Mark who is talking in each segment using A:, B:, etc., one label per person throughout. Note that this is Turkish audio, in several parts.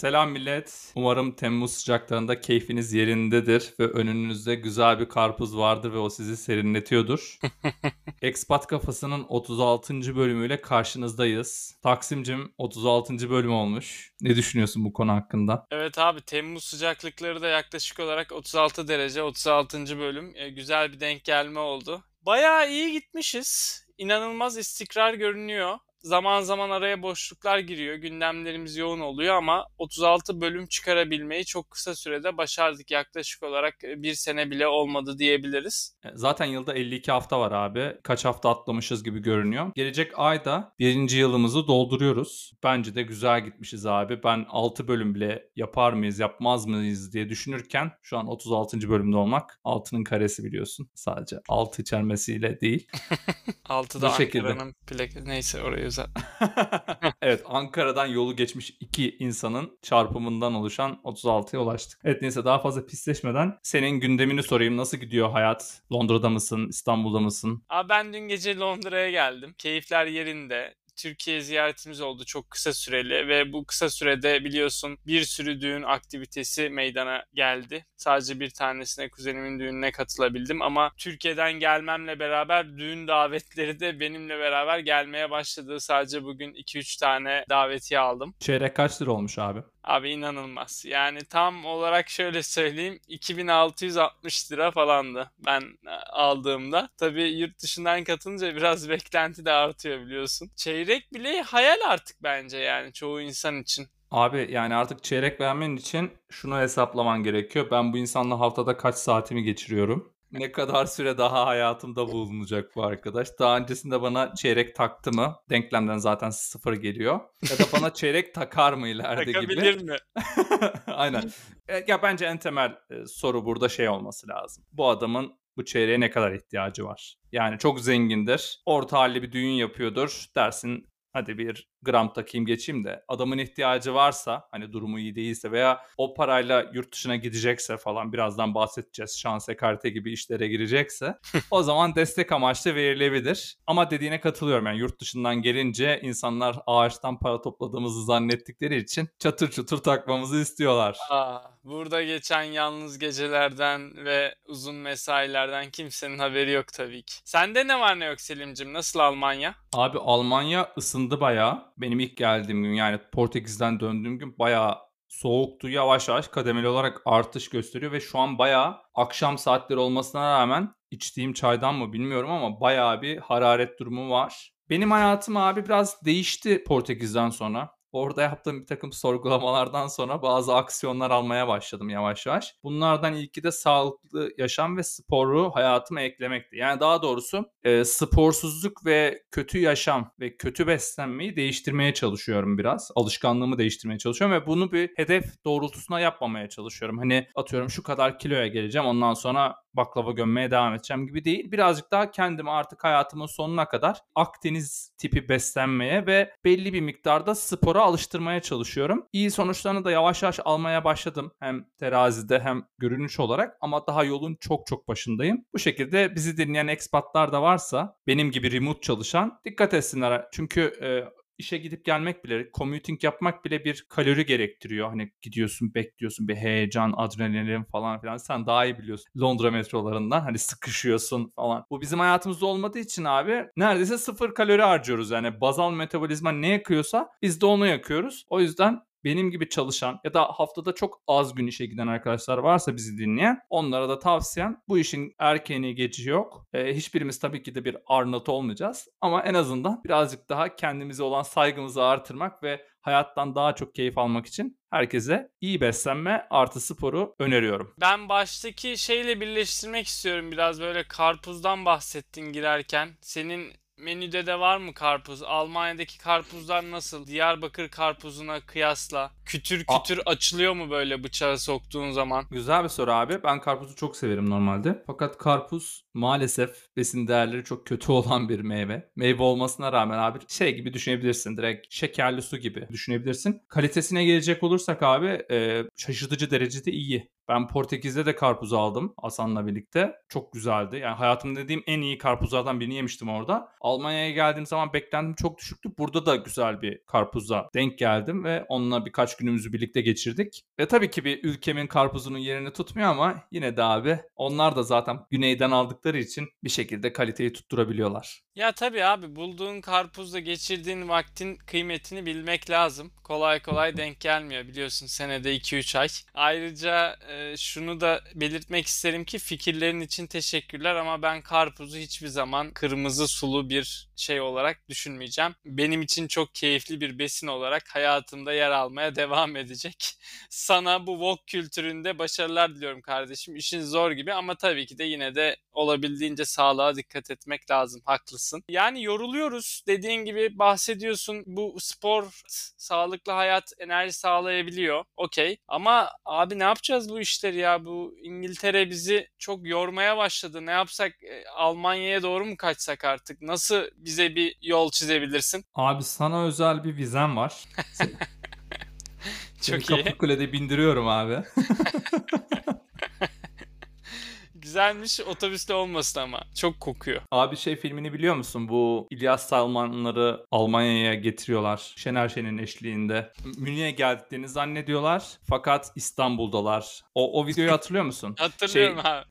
A: Selam millet. Umarım Temmuz sıcaklarında keyfiniz yerindedir ve önünüzde güzel bir karpuz vardır ve o sizi serinletiyordur. Expat Kafası'nın 36. bölümüyle karşınızdayız. Taksimcim 36. bölüm olmuş. Ne düşünüyorsun bu konu hakkında?
B: Evet abi Temmuz sıcaklıkları da yaklaşık olarak 36 derece 36. bölüm. E, güzel bir denk gelme oldu. Bayağı iyi gitmişiz. İnanılmaz istikrar görünüyor zaman zaman araya boşluklar giriyor. Gündemlerimiz yoğun oluyor ama 36 bölüm çıkarabilmeyi çok kısa sürede başardık. Yaklaşık olarak e, bir sene bile olmadı diyebiliriz.
A: E, zaten yılda 52 hafta var abi. Kaç hafta atlamışız gibi görünüyor. Gelecek ayda birinci yılımızı dolduruyoruz. Bence de güzel gitmişiz abi. Ben 6 bölüm bile yapar mıyız yapmaz mıyız diye düşünürken şu an 36. bölümde olmak 6'nın karesi biliyorsun. Sadece 6 içermesiyle değil.
B: 6'da Ankara'nın plak neyse orayı güzel.
A: evet Ankara'dan yolu geçmiş iki insanın çarpımından oluşan 36'ya ulaştık. Evet neyse daha fazla pisleşmeden senin gündemini sorayım. Nasıl gidiyor hayat? Londra'da mısın? İstanbul'da mısın?
B: Abi ben dün gece Londra'ya geldim. Keyifler yerinde. Türkiye ziyaretimiz oldu çok kısa süreli ve bu kısa sürede biliyorsun bir sürü düğün aktivitesi meydana geldi. Sadece bir tanesine kuzenimin düğününe katılabildim ama Türkiye'den gelmemle beraber düğün davetleri de benimle beraber gelmeye başladı. Sadece bugün 2-3 tane davetiye aldım.
A: Çeyrek kaç lira olmuş abi?
B: Abi inanılmaz. Yani tam olarak şöyle söyleyeyim 2660 lira falandı ben e, aldığımda. Tabii yurt dışından katılınca biraz beklenti de artıyor biliyorsun. Çeyrek bile hayal artık bence yani çoğu insan için.
A: Abi yani artık çeyrek vermen için şunu hesaplaman gerekiyor. Ben bu insanla haftada kaç saatimi geçiriyorum? Ne kadar süre daha hayatımda bulunacak bu arkadaş. Daha öncesinde bana çeyrek taktı mı? Denklemden zaten sıfır geliyor. Ya da bana çeyrek takar mı ileride gibi.
B: Takabilir mi?
A: Aynen. E, ya bence en temel e, soru burada şey olması lazım. Bu adamın bu çeyreğe ne kadar ihtiyacı var? Yani çok zengindir. Orta halli bir düğün yapıyordur. Dersin hadi bir gram takayım geçeyim de adamın ihtiyacı varsa hani durumu iyi değilse veya o parayla yurt dışına gidecekse falan birazdan bahsedeceğiz şans ekarte gibi işlere girecekse o zaman destek amaçlı verilebilir. Ama dediğine katılıyorum yani yurt dışından gelince insanlar ağaçtan para topladığımızı zannettikleri için çatır çutur takmamızı istiyorlar.
B: Aa, burada geçen yalnız gecelerden ve uzun mesailerden kimsenin haberi yok tabii ki. Sende ne var ne yok Selim'cim? Nasıl Almanya?
A: Abi Almanya ısındı bayağı benim ilk geldiğim gün yani Portekiz'den döndüğüm gün bayağı soğuktu. Yavaş yavaş kademeli olarak artış gösteriyor ve şu an bayağı akşam saatleri olmasına rağmen içtiğim çaydan mı bilmiyorum ama bayağı bir hararet durumu var. Benim hayatım abi biraz değişti Portekiz'den sonra. Orada yaptığım bir takım sorgulamalardan sonra bazı aksiyonlar almaya başladım yavaş yavaş. Bunlardan ilki de sağlıklı yaşam ve sporu hayatıma eklemekti. Yani daha doğrusu e, sporsuzluk ve kötü yaşam ve kötü beslenmeyi değiştirmeye çalışıyorum biraz. Alışkanlığımı değiştirmeye çalışıyorum ve bunu bir hedef doğrultusuna yapmamaya çalışıyorum. Hani atıyorum şu kadar kiloya geleceğim ondan sonra baklava gömmeye devam edeceğim gibi değil. Birazcık daha kendimi artık hayatımın sonuna kadar Akdeniz tipi beslenmeye ve belli bir miktarda spora alıştırmaya çalışıyorum. İyi sonuçlarını da yavaş yavaş almaya başladım. Hem terazide hem görünüş olarak ama daha yolun çok çok başındayım. Bu şekilde bizi dinleyen ekspatlar da varsa benim gibi remote çalışan dikkat etsinler. Çünkü e, işe gidip gelmek bile, commuting yapmak bile bir kalori gerektiriyor. Hani gidiyorsun, bekliyorsun bir heyecan, adrenalin falan filan. Sen daha iyi biliyorsun Londra metrolarından. Hani sıkışıyorsun falan. Bu bizim hayatımızda olmadığı için abi neredeyse sıfır kalori harcıyoruz. Yani bazal metabolizma ne yakıyorsa biz de onu yakıyoruz. O yüzden benim gibi çalışan ya da haftada çok az gün işe giden arkadaşlar varsa bizi dinleyen onlara da tavsiyem bu işin erkeğini geçici yok. E, hiçbirimiz tabii ki de bir Arnold olmayacağız ama en azından birazcık daha kendimize olan saygımızı artırmak ve hayattan daha çok keyif almak için herkese iyi beslenme artı sporu öneriyorum.
B: Ben baştaki şeyle birleştirmek istiyorum biraz böyle karpuzdan bahsettin girerken. Senin menüde de var mı karpuz? Almanya'daki karpuzlar nasıl? Diyarbakır karpuzuna kıyasla kütür kütür A- açılıyor mu böyle bıçağı soktuğun zaman?
A: Güzel bir soru abi. Ben karpuzu çok severim normalde. Fakat karpuz maalesef besin değerleri çok kötü olan bir meyve. Meyve olmasına rağmen abi şey gibi düşünebilirsin. Direkt şekerli su gibi düşünebilirsin. Kalitesine gelecek olursak abi e, şaşırtıcı derecede iyi. Ben Portekiz'de de karpuz aldım Hasan'la birlikte. Çok güzeldi. Yani hayatımda dediğim en iyi karpuzlardan birini yemiştim orada. Almanya'ya geldiğim zaman beklentim çok düşüktü. Burada da güzel bir karpuza denk geldim ve onunla birkaç günümüzü birlikte geçirdik. Ve tabii ki bir ülkemin karpuzunun yerini tutmuyor ama yine de abi onlar da zaten güneyden aldıkları için bir şekilde kaliteyi tutturabiliyorlar.
B: Ya tabii abi bulduğun karpuzda geçirdiğin vaktin kıymetini bilmek lazım. Kolay kolay denk gelmiyor biliyorsun senede 2-3 ay. Ayrıca e, şunu da belirtmek isterim ki fikirlerin için teşekkürler ama ben karpuzu hiçbir zaman kırmızı sulu bir şey olarak düşünmeyeceğim. Benim için çok keyifli bir besin olarak hayatımda yer almaya devam edecek. Sana bu wok kültüründe başarılar diliyorum kardeşim. İşin zor gibi ama tabii ki de yine de olabildiğince sağlığa dikkat etmek lazım. Haklısın. Yani yoruluyoruz. Dediğin gibi bahsediyorsun. Bu spor sağlıklı hayat enerji sağlayabiliyor. Okey. Ama abi ne yapacağız bu işleri ya? Bu İngiltere bizi çok yormaya başladı. Ne yapsak? E, Almanya'ya doğru mu kaçsak artık? Nasıl bize bir yol çizebilirsin?
A: Abi sana özel bir vizem var. Seni
B: Çok iyi.
A: Kapıkule'de bindiriyorum abi.
B: Güzelmiş otobüste olmasın ama. Çok kokuyor.
A: Abi şey filmini biliyor musun? Bu İlyas Salmanları Almanya'ya getiriyorlar. Şener Şen'in eşliğinde. Münih'e geldiklerini zannediyorlar. Fakat İstanbul'dalar. O, o videoyu hatırlıyor musun?
B: Hatırlıyorum
A: Şey-
B: abi.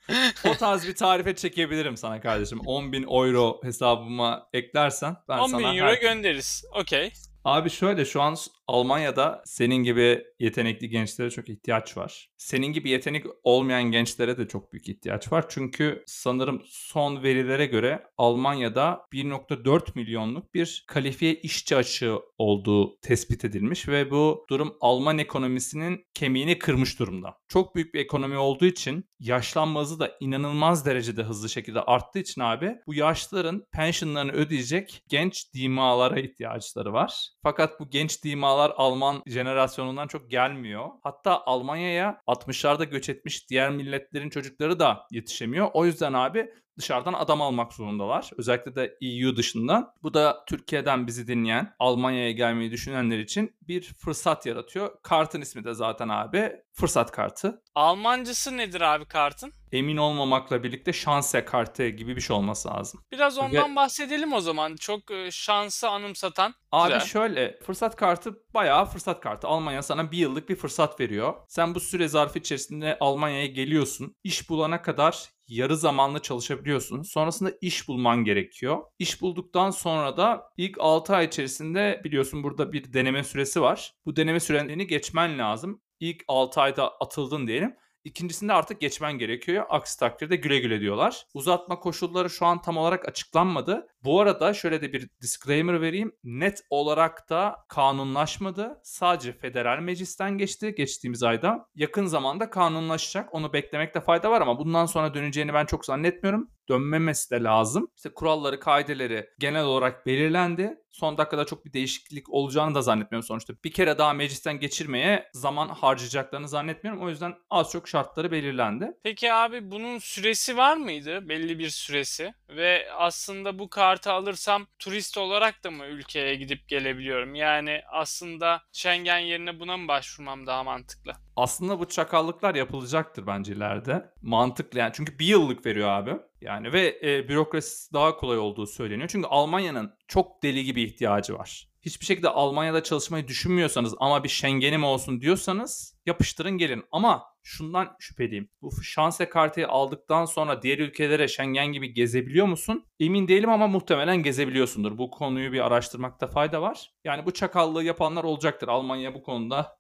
A: o tarz bir tarife çekebilirim sana kardeşim. 10 bin euro hesabıma eklersen ben
B: 10
A: sana
B: bin euro
A: her-
B: göndeririz. Okey.
A: Abi şöyle şu an Almanya'da senin gibi yetenekli gençlere çok ihtiyaç var. Senin gibi yetenek olmayan gençlere de çok büyük ihtiyaç var. Çünkü sanırım son verilere göre Almanya'da 1.4 milyonluk bir kalifiye işçi açığı olduğu tespit edilmiş ve bu durum Alman ekonomisinin kemiğini kırmış durumda. Çok büyük bir ekonomi olduğu için yaşlanma hızı da inanılmaz derecede hızlı şekilde arttığı için abi bu yaşlıların pensionlarını ödeyecek genç dimalara ihtiyaçları var. Fakat bu genç dimalar Alman jenerasyonundan çok gelmiyor. Hatta Almanya'ya 60'larda göç etmiş diğer milletlerin çocukları da yetişemiyor. O yüzden abi dışarıdan adam almak zorundalar. Özellikle de EU dışında. Bu da Türkiye'den bizi dinleyen, Almanya'ya gelmeyi düşünenler için bir fırsat yaratıyor. Kartın ismi de zaten abi fırsat kartı.
B: Almancısı nedir abi kartın?
A: Emin olmamakla birlikte şanse kartı gibi bir şey olması lazım.
B: Biraz
A: Ve-
B: ondan bahsedelim o zaman. Çok e, şansı anımsatan.
A: Abi
B: Güzel.
A: şöyle fırsat kartı bayağı fırsat kartı. Almanya sana bir yıllık bir fırsat veriyor. Sen bu süre zarfı içerisinde Almanya'ya geliyorsun. İş bulana kadar yarı zamanlı çalışabiliyorsun. Sonrasında iş bulman gerekiyor. İş bulduktan sonra da ilk 6 ay içerisinde biliyorsun burada bir deneme süresi var. Bu deneme süreni geçmen lazım. İlk 6 ayda atıldın diyelim. İkincisinde artık geçmen gerekiyor. Aksi takdirde güle güle diyorlar. Uzatma koşulları şu an tam olarak açıklanmadı. Bu arada şöyle de bir disclaimer vereyim. Net olarak da kanunlaşmadı. Sadece federal meclisten geçti geçtiğimiz ayda. Yakın zamanda kanunlaşacak. Onu beklemekte fayda var ama bundan sonra döneceğini ben çok zannetmiyorum. Dönmemesi de lazım. İşte kuralları, kaideleri genel olarak belirlendi. Son dakikada çok bir değişiklik olacağını da zannetmiyorum sonuçta. Bir kere daha meclisten geçirmeye zaman harcayacaklarını zannetmiyorum. O yüzden az çok şartları belirlendi.
B: Peki abi bunun süresi var mıydı? Belli bir süresi. Ve aslında bu kartı alırsam turist olarak da mı ülkeye gidip gelebiliyorum? Yani aslında Schengen yerine buna mı başvurmam daha mantıklı?
A: Aslında bu çakallıklar yapılacaktır bence ileride. Mantıklı yani çünkü bir yıllık veriyor abi. Yani ve e, bürokrasisi daha kolay olduğu söyleniyor. Çünkü Almanya'nın çok deli gibi ihtiyacı var. Hiçbir şekilde Almanya'da çalışmayı düşünmüyorsanız ama bir Schengen'im olsun diyorsanız yapıştırın gelin. Ama şundan şüpheliyim. Bu şanse kartıyı aldıktan sonra diğer ülkelere Schengen gibi gezebiliyor musun? Emin değilim ama muhtemelen gezebiliyorsundur. Bu konuyu bir araştırmakta fayda var. Yani bu çakallığı yapanlar olacaktır. Almanya bu konuda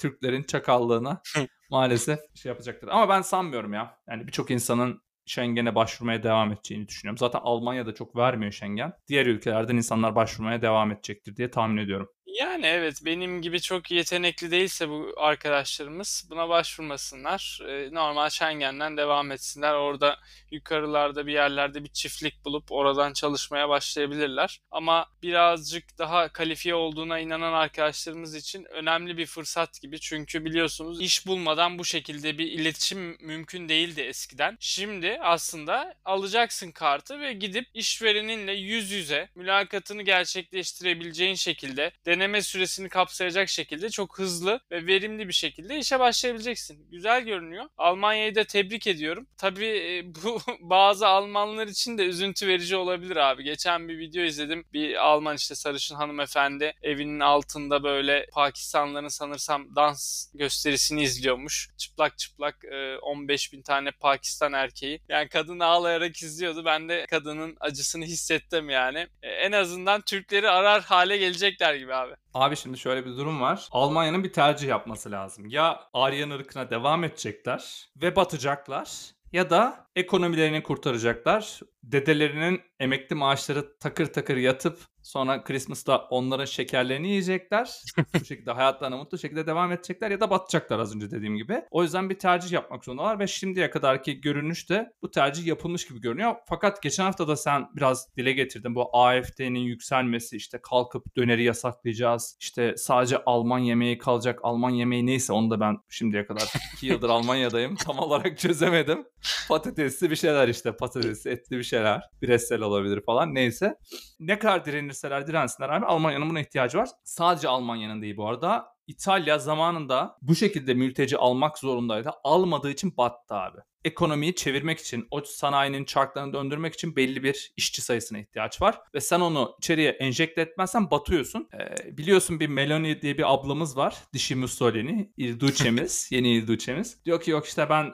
A: Türklerin çakallığına maalesef şey yapacaktır. Ama ben sanmıyorum ya. Yani birçok insanın Schengen'e başvurmaya devam edeceğini düşünüyorum. Zaten Almanya'da çok vermiyor Schengen. Diğer ülkelerden insanlar başvurmaya devam edecektir diye tahmin ediyorum.
B: Yani evet benim gibi çok yetenekli değilse bu arkadaşlarımız buna başvurmasınlar. Normal Schengen'den devam etsinler. Orada yukarılarda bir yerlerde bir çiftlik bulup oradan çalışmaya başlayabilirler. Ama birazcık daha kalifiye olduğuna inanan arkadaşlarımız için önemli bir fırsat gibi. Çünkü biliyorsunuz iş bulmadan bu şekilde bir iletişim mümkün değildi eskiden. Şimdi aslında alacaksın kartı ve gidip işvereninle yüz yüze mülakatını gerçekleştirebileceğin şekilde deneme deneme süresini kapsayacak şekilde çok hızlı ve verimli bir şekilde işe başlayabileceksin. Güzel görünüyor. Almanya'yı da tebrik ediyorum. Tabii e, bu bazı Almanlar için de üzüntü verici olabilir abi. Geçen bir video izledim. Bir Alman işte sarışın hanımefendi evinin altında böyle Pakistanlıların sanırsam dans gösterisini izliyormuş. Çıplak çıplak 15 bin tane Pakistan erkeği. Yani kadın ağlayarak izliyordu. Ben de kadının acısını hissettim yani. En azından Türkleri arar hale gelecekler gibi abi.
A: Abi şimdi şöyle bir durum var. Almanya'nın bir tercih yapması lazım. Ya Aryan ırkına devam edecekler ve batacaklar ya da ekonomilerini kurtaracaklar. Dedelerinin emekli maaşları takır takır yatıp sonra Christmas'ta onların şekerlerini yiyecekler. Bu şekilde hayatlarına mutlu şekilde devam edecekler ya da batacaklar az önce dediğim gibi. O yüzden bir tercih yapmak zorundalar ve şimdiye kadarki görünüş de bu tercih yapılmış gibi görünüyor. Fakat geçen hafta da sen biraz dile getirdin bu AFD'nin yükselmesi işte kalkıp döneri yasaklayacağız. İşte sadece Alman yemeği kalacak. Alman yemeği neyse onu da ben şimdiye kadar 2 yıldır Almanya'dayım. Tam olarak çözemedim. Patatesli bir şeyler işte patatesli etli bir şeyler. Bireysel olabilir falan neyse. Ne kadar direnirseler dirensinler abi Almanya'nın buna ihtiyacı var. Sadece Almanya'nın değil bu arada. İtalya zamanında bu şekilde mülteci almak zorundaydı. Almadığı için battı abi. Ekonomiyi çevirmek için, o sanayinin çarklarını döndürmek için belli bir işçi sayısına ihtiyaç var. Ve sen onu içeriye enjekte etmezsen batıyorsun. Ee, biliyorsun bir Meloni diye bir ablamız var. Dişi Mussolini, İrduçemiz, yeni İrduçemiz. Diyor ki yok işte ben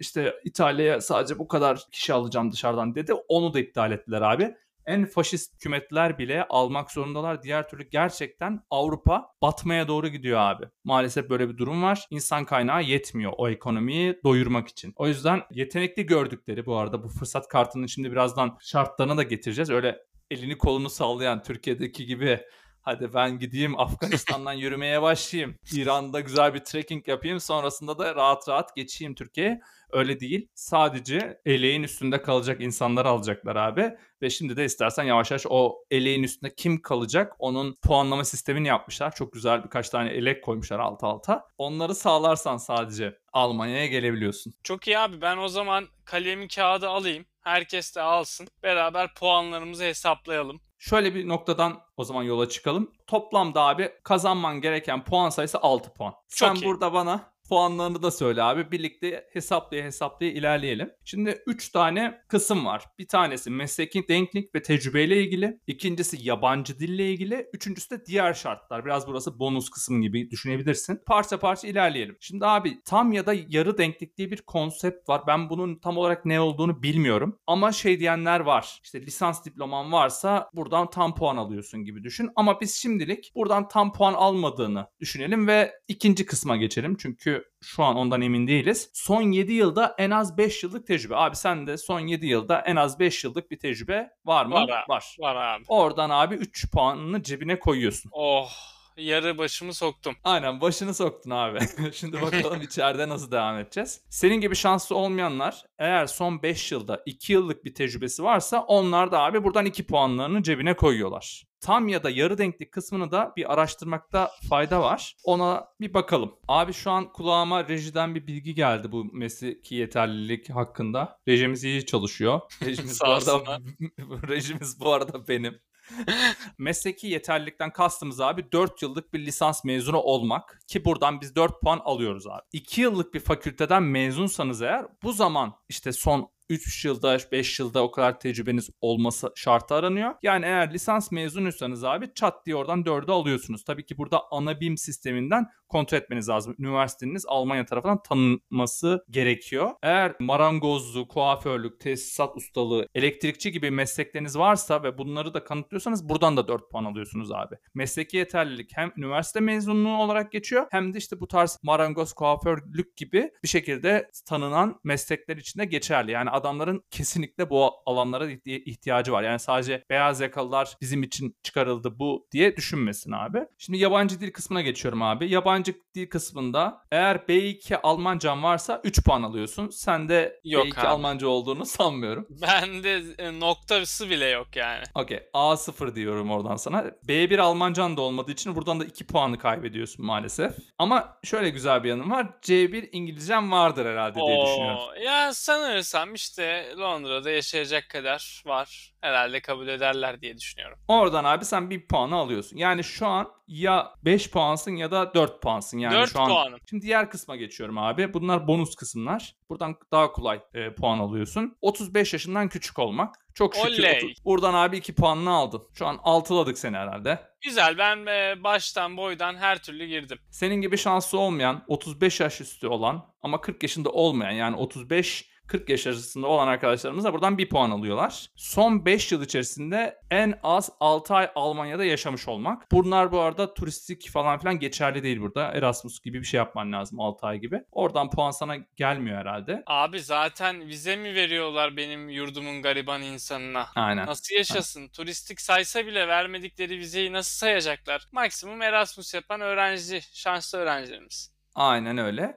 A: işte İtalya'ya sadece bu kadar kişi alacağım dışarıdan dedi. Onu da iptal ettiler abi. En faşist hükümetler bile almak zorundalar. Diğer türlü gerçekten Avrupa batmaya doğru gidiyor abi. Maalesef böyle bir durum var. İnsan kaynağı yetmiyor o ekonomiyi doyurmak için. O yüzden yetenekli gördükleri bu arada bu fırsat kartının şimdi birazdan şartlarına da getireceğiz. Öyle elini kolunu sallayan Türkiye'deki gibi Hadi ben gideyim Afganistan'dan yürümeye başlayayım. İran'da güzel bir trekking yapayım. Sonrasında da rahat rahat geçeyim Türkiye'ye. Öyle değil. Sadece eleğin üstünde kalacak insanları alacaklar abi. Ve şimdi de istersen yavaş yavaş o eleğin üstünde kim kalacak onun puanlama sistemini yapmışlar. Çok güzel birkaç tane elek koymuşlar alt alta. Onları sağlarsan sadece Almanya'ya gelebiliyorsun.
B: Çok iyi abi ben o zaman kalemi kağıdı alayım. Herkes de alsın. Beraber puanlarımızı hesaplayalım.
A: Şöyle bir noktadan o zaman yola çıkalım. Toplamda abi kazanman gereken puan sayısı 6 puan. Çok Sen iyi. burada bana puanlarını da söyle abi. Birlikte hesaplaya hesaplaya ilerleyelim. Şimdi 3 tane kısım var. Bir tanesi mesleki denklik ve tecrübeyle ilgili. İkincisi yabancı dille ilgili. Üçüncüsü de diğer şartlar. Biraz burası bonus kısım gibi düşünebilirsin. Parça parça ilerleyelim. Şimdi abi tam ya da yarı denklik diye bir konsept var. Ben bunun tam olarak ne olduğunu bilmiyorum. Ama şey diyenler var. İşte lisans diploman varsa buradan tam puan alıyorsun gibi düşün. Ama biz şimdilik buradan tam puan almadığını düşünelim ve ikinci kısma geçelim. Çünkü şu an ondan emin değiliz. Son 7 yılda en az 5 yıllık tecrübe. Abi sen de son 7 yılda en az 5 yıllık bir tecrübe var mı?
B: Var. Abi.
A: Var.
B: Var abi.
A: Oradan abi 3 puanını cebine koyuyorsun.
B: Oh yarı başımı soktum.
A: Aynen başını soktun abi. Şimdi bakalım içeride nasıl devam edeceğiz. Senin gibi şanslı olmayanlar eğer son 5 yılda 2 yıllık bir tecrübesi varsa onlar da abi buradan 2 puanlarını cebine koyuyorlar tam ya da yarı denklik kısmını da bir araştırmakta fayda var. Ona bir bakalım. Abi şu an kulağıma rejiden bir bilgi geldi bu mesleki yeterlilik hakkında. Rejimiz iyi çalışıyor. Rejimiz bu arada rejimiz bu arada benim. Mesleki yeterlilikten kastımız abi 4 yıllık bir lisans mezunu olmak ki buradan biz 4 puan alıyoruz abi. 2 yıllık bir fakülteden mezunsanız eğer bu zaman işte son 3 yılda 5 yılda o kadar tecrübeniz olması şartı aranıyor. Yani eğer lisans mezunuysanız abi çat diye oradan 4'ü alıyorsunuz. Tabii ki burada ana BİM sisteminden kontrol etmeniz lazım. Üniversiteniz Almanya tarafından tanınması gerekiyor. Eğer marangozluk, kuaförlük, tesisat ustalığı, elektrikçi gibi meslekleriniz varsa ve bunları da kanıtlıyorsanız buradan da 4 puan alıyorsunuz abi. Mesleki yeterlilik hem üniversite mezunluğu olarak geçiyor hem de işte bu tarz marangoz, kuaförlük gibi bir şekilde tanınan meslekler içinde geçerli. Yani adamların kesinlikle bu alanlara ihtiyacı var. Yani sadece beyaz yakalılar bizim için çıkarıldı bu diye düşünmesin abi. Şimdi yabancı dil kısmına geçiyorum abi. Yabancı dil kısmında eğer B2 Almancan varsa 3 puan alıyorsun. Sen de yok B2 abi. Almanca olduğunu sanmıyorum.
B: Bende e, noktası bile yok yani.
A: Okey. A0 diyorum oradan sana. B1 Almancan da olmadığı için buradan da 2 puanı kaybediyorsun maalesef. Ama şöyle güzel bir yanım var. C1 İngilizcem vardır herhalde diye Oo, düşünüyorum.
B: Ya sanırsam işte Londra'da yaşayacak kadar var. Herhalde kabul ederler diye düşünüyorum.
A: Oradan abi sen bir puanı alıyorsun. Yani şu an ya 5 puansın ya da 4 puansın. Yani
B: 4
A: şu an
B: puanım.
A: Şimdi diğer kısma geçiyorum abi. Bunlar bonus kısımlar. Buradan daha kolay e, puan alıyorsun. 35 yaşından küçük olmak. Çok şükür.
B: Oley.
A: Buradan abi 2 puanını aldın. Şu an altıladık seni herhalde.
B: Güzel ben e, baştan boydan her türlü girdim.
A: Senin gibi şansı olmayan, 35 yaş üstü olan ama 40 yaşında olmayan yani 35 40 yaş arasında olan arkadaşlarımız da buradan bir puan alıyorlar. Son 5 yıl içerisinde en az 6 ay Almanya'da yaşamış olmak. Bunlar bu arada turistik falan filan geçerli değil burada. Erasmus gibi bir şey yapman lazım 6 ay gibi. Oradan puan sana gelmiyor herhalde.
B: Abi zaten vize mi veriyorlar benim yurdumun gariban insanına?
A: Aynen.
B: Nasıl yaşasın? Turistik saysa bile vermedikleri vizeyi nasıl sayacaklar? Maksimum Erasmus yapan öğrenci, şanslı öğrencilerimiz.
A: Aynen öyle.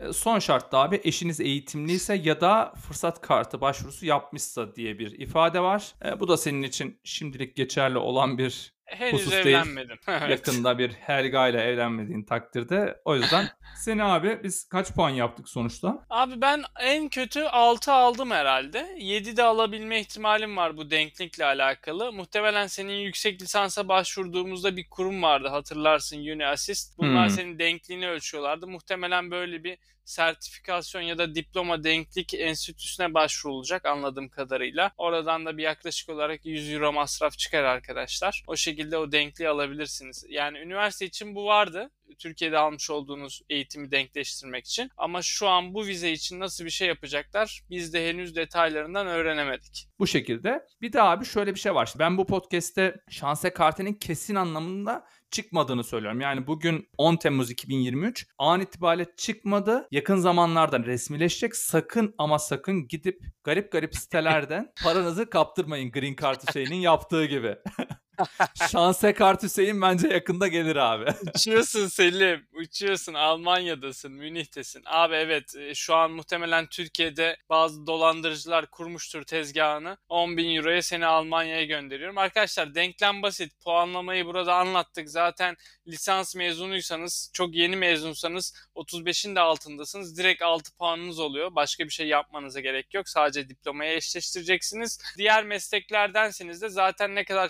A: E, Son şart da abi eşiniz eğitimliyse ya da fırsat kartı başvurusu yapmışsa diye bir ifade var. E, bu da senin için şimdilik geçerli olan bir
B: Henüz
A: Husus değil.
B: evlenmedim. Evet.
A: yakında bir Helga ile evlenmediğin takdirde. O yüzden seni abi biz kaç puan yaptık sonuçta?
B: Abi ben en kötü 6 aldım herhalde. 7 de alabilme ihtimalim var bu denklikle alakalı. Muhtemelen senin yüksek lisansa başvurduğumuzda bir kurum vardı hatırlarsın UniAssist. Bunlar
A: Hmm.
B: senin denkliğini ölçüyorlardı. Muhtemelen böyle bir sertifikasyon ya da diploma denklik enstitüsüne başvurulacak anladığım kadarıyla. Oradan da bir yaklaşık olarak 100 euro masraf çıkar arkadaşlar. O şekilde o denkliği alabilirsiniz. Yani üniversite için bu vardı. Türkiye'de almış olduğunuz eğitimi denkleştirmek için. Ama şu an bu vize için nasıl bir şey yapacaklar biz de henüz detaylarından öğrenemedik.
A: Bu şekilde. Bir de abi şöyle bir şey var. Ben bu podcast'te şanse kartının kesin anlamında çıkmadığını söylüyorum. Yani bugün 10 Temmuz 2023 an itibariyle çıkmadı. Yakın zamanlarda resmileşecek. Sakın ama sakın gidip garip garip sitelerden paranızı kaptırmayın Green Card Hüseyin'in yaptığı gibi. Şanse kart Hüseyin bence yakında gelir abi.
B: Uçuyorsun Selim, uçuyorsun. Almanya'dasın, Münih'tesin. Abi evet e, şu an muhtemelen Türkiye'de bazı dolandırıcılar kurmuştur tezgahını. 10 bin euroya seni Almanya'ya gönderiyorum. Arkadaşlar denklem basit. Puanlamayı burada anlattık. Zaten lisans mezunuysanız, çok yeni mezunsanız 35'in de altındasınız. Direkt 6 puanınız oluyor. Başka bir şey yapmanıza gerek yok. Sadece diplomaya eşleştireceksiniz. Diğer mesleklerdenseniz de zaten ne kadar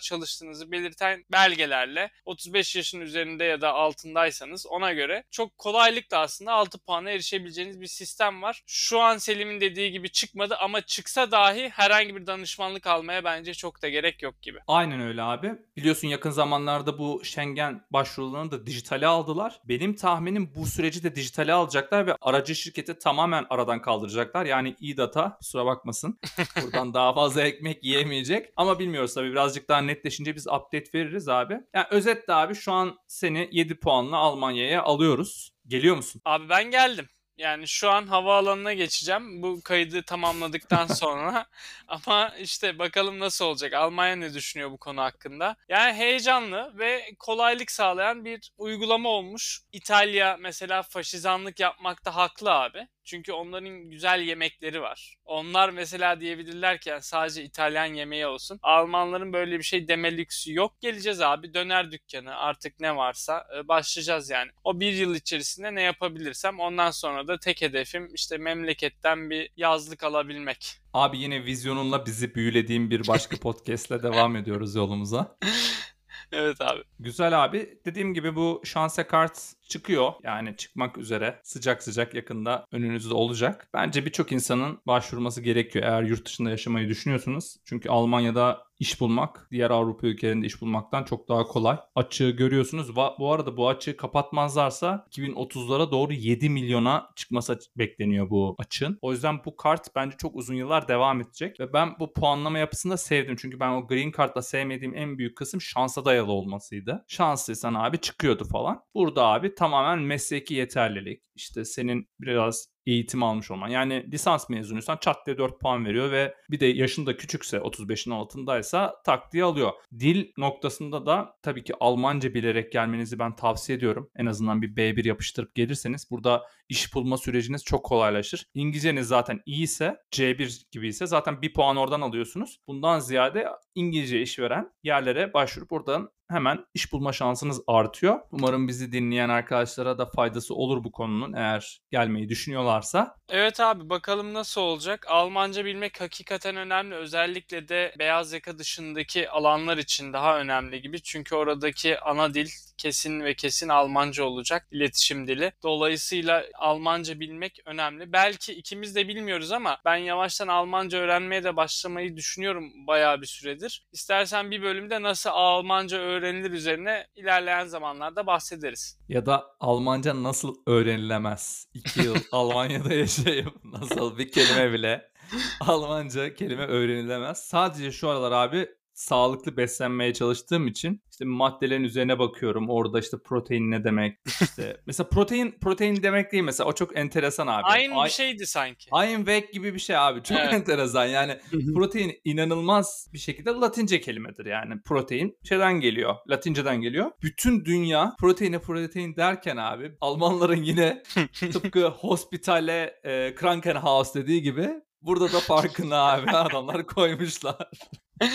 B: çalıştığınızı belirten belgelerle 35 yaşın üzerinde ya da altındaysanız ona göre çok kolaylıkla aslında 6 puana erişebileceğiniz bir sistem var. Şu an Selim'in dediği gibi çıkmadı ama çıksa dahi herhangi bir danışmanlık almaya bence çok da gerek yok gibi.
A: Aynen öyle abi. Biliyorsun yakın zamanlarda bu Schengen başvurularını da dijitale aldılar. Benim tahminim bu süreci de dijitale alacaklar ve aracı şirketi tamamen aradan kaldıracaklar. Yani e-data kusura bakmasın. Buradan daha fazla ekmek yiyemeyecek. Ama bilmiyoruz tabii birazcık daha netleşince biz update veririz abi. Yani özetle abi şu an seni 7 puanla Almanya'ya alıyoruz. Geliyor musun?
B: Abi ben geldim. Yani şu an havaalanına geçeceğim bu kaydı tamamladıktan sonra. Ama işte bakalım nasıl olacak. Almanya ne düşünüyor bu konu hakkında? Yani heyecanlı ve kolaylık sağlayan bir uygulama olmuş. İtalya mesela faşizanlık yapmakta haklı abi. Çünkü onların güzel yemekleri var. Onlar mesela diyebilirler ki yani sadece İtalyan yemeği olsun. Almanların böyle bir şey deme lüksü yok. Geleceğiz abi döner dükkanı artık ne varsa e, başlayacağız yani. O bir yıl içerisinde ne yapabilirsem ondan sonra da tek hedefim işte memleketten bir yazlık alabilmek.
A: Abi yine vizyonunla bizi büyülediğin bir başka podcastle devam ediyoruz yolumuza.
B: Evet abi.
A: Güzel abi. Dediğim gibi bu şanse kart çıkıyor. Yani çıkmak üzere sıcak sıcak yakında önünüzde olacak. Bence birçok insanın başvurması gerekiyor eğer yurt dışında yaşamayı düşünüyorsunuz. Çünkü Almanya'da iş bulmak diğer Avrupa ülkelerinde iş bulmaktan çok daha kolay. Açığı görüyorsunuz. Bu arada bu açığı kapatmazlarsa 2030'lara doğru 7 milyona çıkması bekleniyor bu açığın. O yüzden bu kart bence çok uzun yıllar devam edecek ve ben bu puanlama yapısını da sevdim. Çünkü ben o Green Card'la sevmediğim en büyük kısım şansa dayalı olmasıydı. Şanslıysan abi çıkıyordu falan. Burada abi tamamen mesleki yeterlilik. İşte senin biraz eğitim almış olman. Yani lisans mezunuysan çat diye 4 puan veriyor ve bir de yaşın da küçükse 35'in altındaysa tak diye alıyor. Dil noktasında da tabii ki Almanca bilerek gelmenizi ben tavsiye ediyorum. En azından bir B1 yapıştırıp gelirseniz burada iş bulma süreciniz çok kolaylaşır. İngilizceniz zaten iyiyse C1 gibi ise zaten bir puan oradan alıyorsunuz. Bundan ziyade İngilizce işveren yerlere başvurup buradan hemen iş bulma şansınız artıyor. Umarım bizi dinleyen arkadaşlara da faydası olur bu konunun eğer gelmeyi düşünüyorlarsa.
B: Evet abi bakalım nasıl olacak. Almanca bilmek hakikaten önemli. Özellikle de beyaz yaka dışındaki alanlar için daha önemli gibi. Çünkü oradaki ana dil kesin ve kesin Almanca olacak iletişim dili. Dolayısıyla Almanca bilmek önemli. Belki ikimiz de bilmiyoruz ama ben yavaştan Almanca öğrenmeye de başlamayı düşünüyorum bayağı bir süredir. İstersen bir bölümde nasıl Almanca öğrenilir üzerine ilerleyen zamanlarda bahsederiz.
A: Ya da Almanca nasıl öğrenilemez? İki yıl Almanya'da yaşayıp nasıl bir kelime bile Almanca kelime öğrenilemez. Sadece şu aralar abi sağlıklı beslenmeye çalıştığım için işte maddelerin üzerine bakıyorum. Orada işte protein ne demek? İşte mesela protein protein demek değil mesela. O çok enteresan abi.
B: Aynı
A: Ay-
B: bir şeydi sanki.
A: Einweg gibi bir şey abi. Çok
B: Evet.
A: enteresan. Yani protein inanılmaz bir şekilde Latince kelimedir yani. Protein şeyden geliyor. Latinceden geliyor. Bütün dünya proteine protein derken abi Almanların yine tıpkı Hospitale e, Krankenhaus dediği gibi burada da farkını abi adamlar koymuşlar.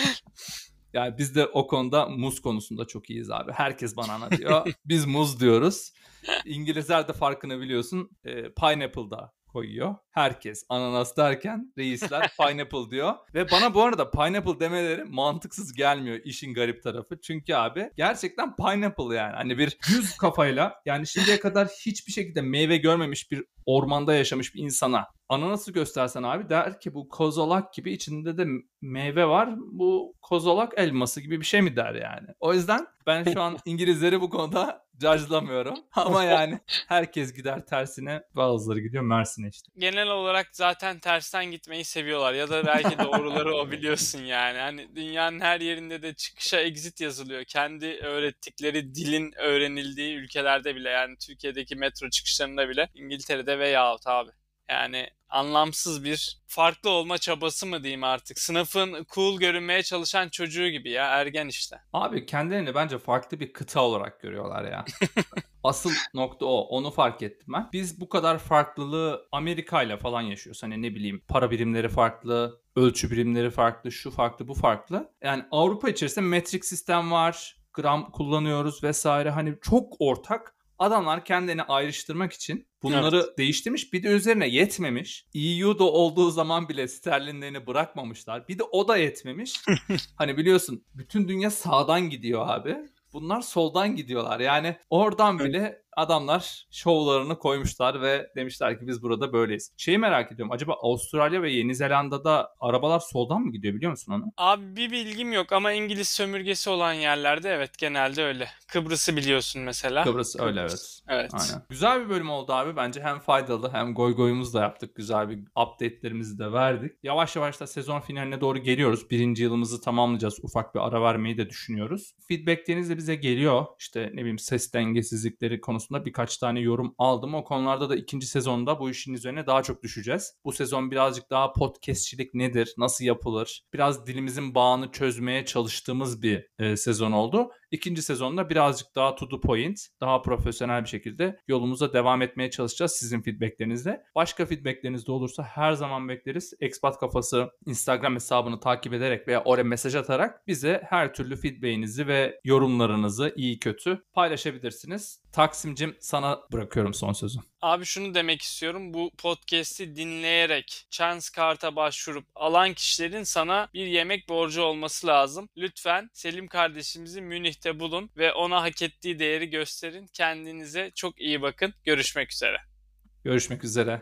A: Yani biz de o konuda muz konusunda çok iyiyiz abi. Herkes banana diyor. Biz muz diyoruz. İngilizler de farkını biliyorsun. E, pineapple'da koyuyor. Herkes ananas derken reisler pineapple diyor. Ve bana bu arada pineapple demeleri mantıksız gelmiyor işin garip tarafı. Çünkü abi gerçekten pineapple yani. Hani bir yüz kafayla yani şimdiye kadar hiçbir şekilde meyve görmemiş bir ormanda yaşamış bir insana ananası göstersen abi der ki bu kozolak gibi içinde de meyve var. Bu kozolak elması gibi bir şey mi der yani. O yüzden ben şu an İngilizleri bu konuda cajlamıyorum. Ama yani herkes gider tersine bazıları gidiyor Mersin'e işte.
B: genel olarak zaten tersten gitmeyi seviyorlar ya da belki doğruları o biliyorsun yani. Hani dünyanın her yerinde de çıkışa exit yazılıyor. Kendi öğrettikleri dilin öğrenildiği ülkelerde bile yani Türkiye'deki metro çıkışlarında bile İngiltere'de veyahut abi. Yani anlamsız bir farklı olma çabası mı diyeyim artık. Sınıfın cool görünmeye çalışan çocuğu gibi ya ergen işte.
A: Abi kendilerini bence farklı bir kıta olarak görüyorlar ya. Asıl nokta o. Onu fark ettim ben. Biz bu kadar farklılığı Amerika ile falan yaşıyoruz. Hani ne bileyim para birimleri farklı, ölçü birimleri farklı, şu farklı, bu farklı. Yani Avrupa içerisinde metrik sistem var, gram kullanıyoruz vesaire. Hani çok ortak. Adamlar kendini ayrıştırmak için bunları değiştirmiş. Bir de üzerine yetmemiş. EU'da olduğu zaman bile sterlinlerini bırakmamışlar. Bir de o da yetmemiş. hani biliyorsun bütün dünya sağdan gidiyor abi. Bunlar soldan gidiyorlar. Yani oradan bile adamlar şovlarını koymuşlar ve demişler ki biz burada böyleyiz. Şeyi merak ediyorum. Acaba Avustralya ve Yeni Zelanda'da arabalar soldan mı gidiyor biliyor musun onu?
B: Abi bir bilgim yok ama İngiliz sömürgesi olan yerlerde evet genelde öyle. Kıbrıs'ı biliyorsun mesela.
A: Kıbrıs öyle evet.
B: Evet.
A: Aynen. Güzel bir bölüm oldu abi. Bence hem faydalı hem goy goyumuzu da yaptık. Güzel bir update'lerimizi de verdik. Yavaş yavaş da sezon finaline doğru geliyoruz. Birinci yılımızı tamamlayacağız. Ufak bir ara vermeyi de düşünüyoruz. Feedbackleriniz de bize geliyor. İşte ne bileyim ses dengesizlikleri konusunda birkaç tane yorum aldım. O konularda da ikinci sezonda bu işin üzerine daha çok düşeceğiz. Bu sezon birazcık daha podcastçilik nedir? Nasıl yapılır? Biraz dilimizin bağını çözmeye çalıştığımız bir e, sezon oldu. İkinci sezonda birazcık daha to the point, daha profesyonel bir şekilde yolumuza devam etmeye çalışacağız sizin feedbacklerinizle. Başka feedbackleriniz de olursa her zaman bekleriz. Expat Kafası Instagram hesabını takip ederek veya oraya mesaj atarak bize her türlü feedbackinizi ve yorumlarınızı iyi kötü paylaşabilirsiniz. Taksimcim sana bırakıyorum son sözü.
B: Abi şunu demek istiyorum. Bu podcast'i dinleyerek Chance Kart'a başvurup alan kişilerin sana bir yemek borcu olması lazım. Lütfen Selim kardeşimizi Münih'te bulun ve ona hak ettiği değeri gösterin. Kendinize çok iyi bakın. Görüşmek üzere.
A: Görüşmek üzere.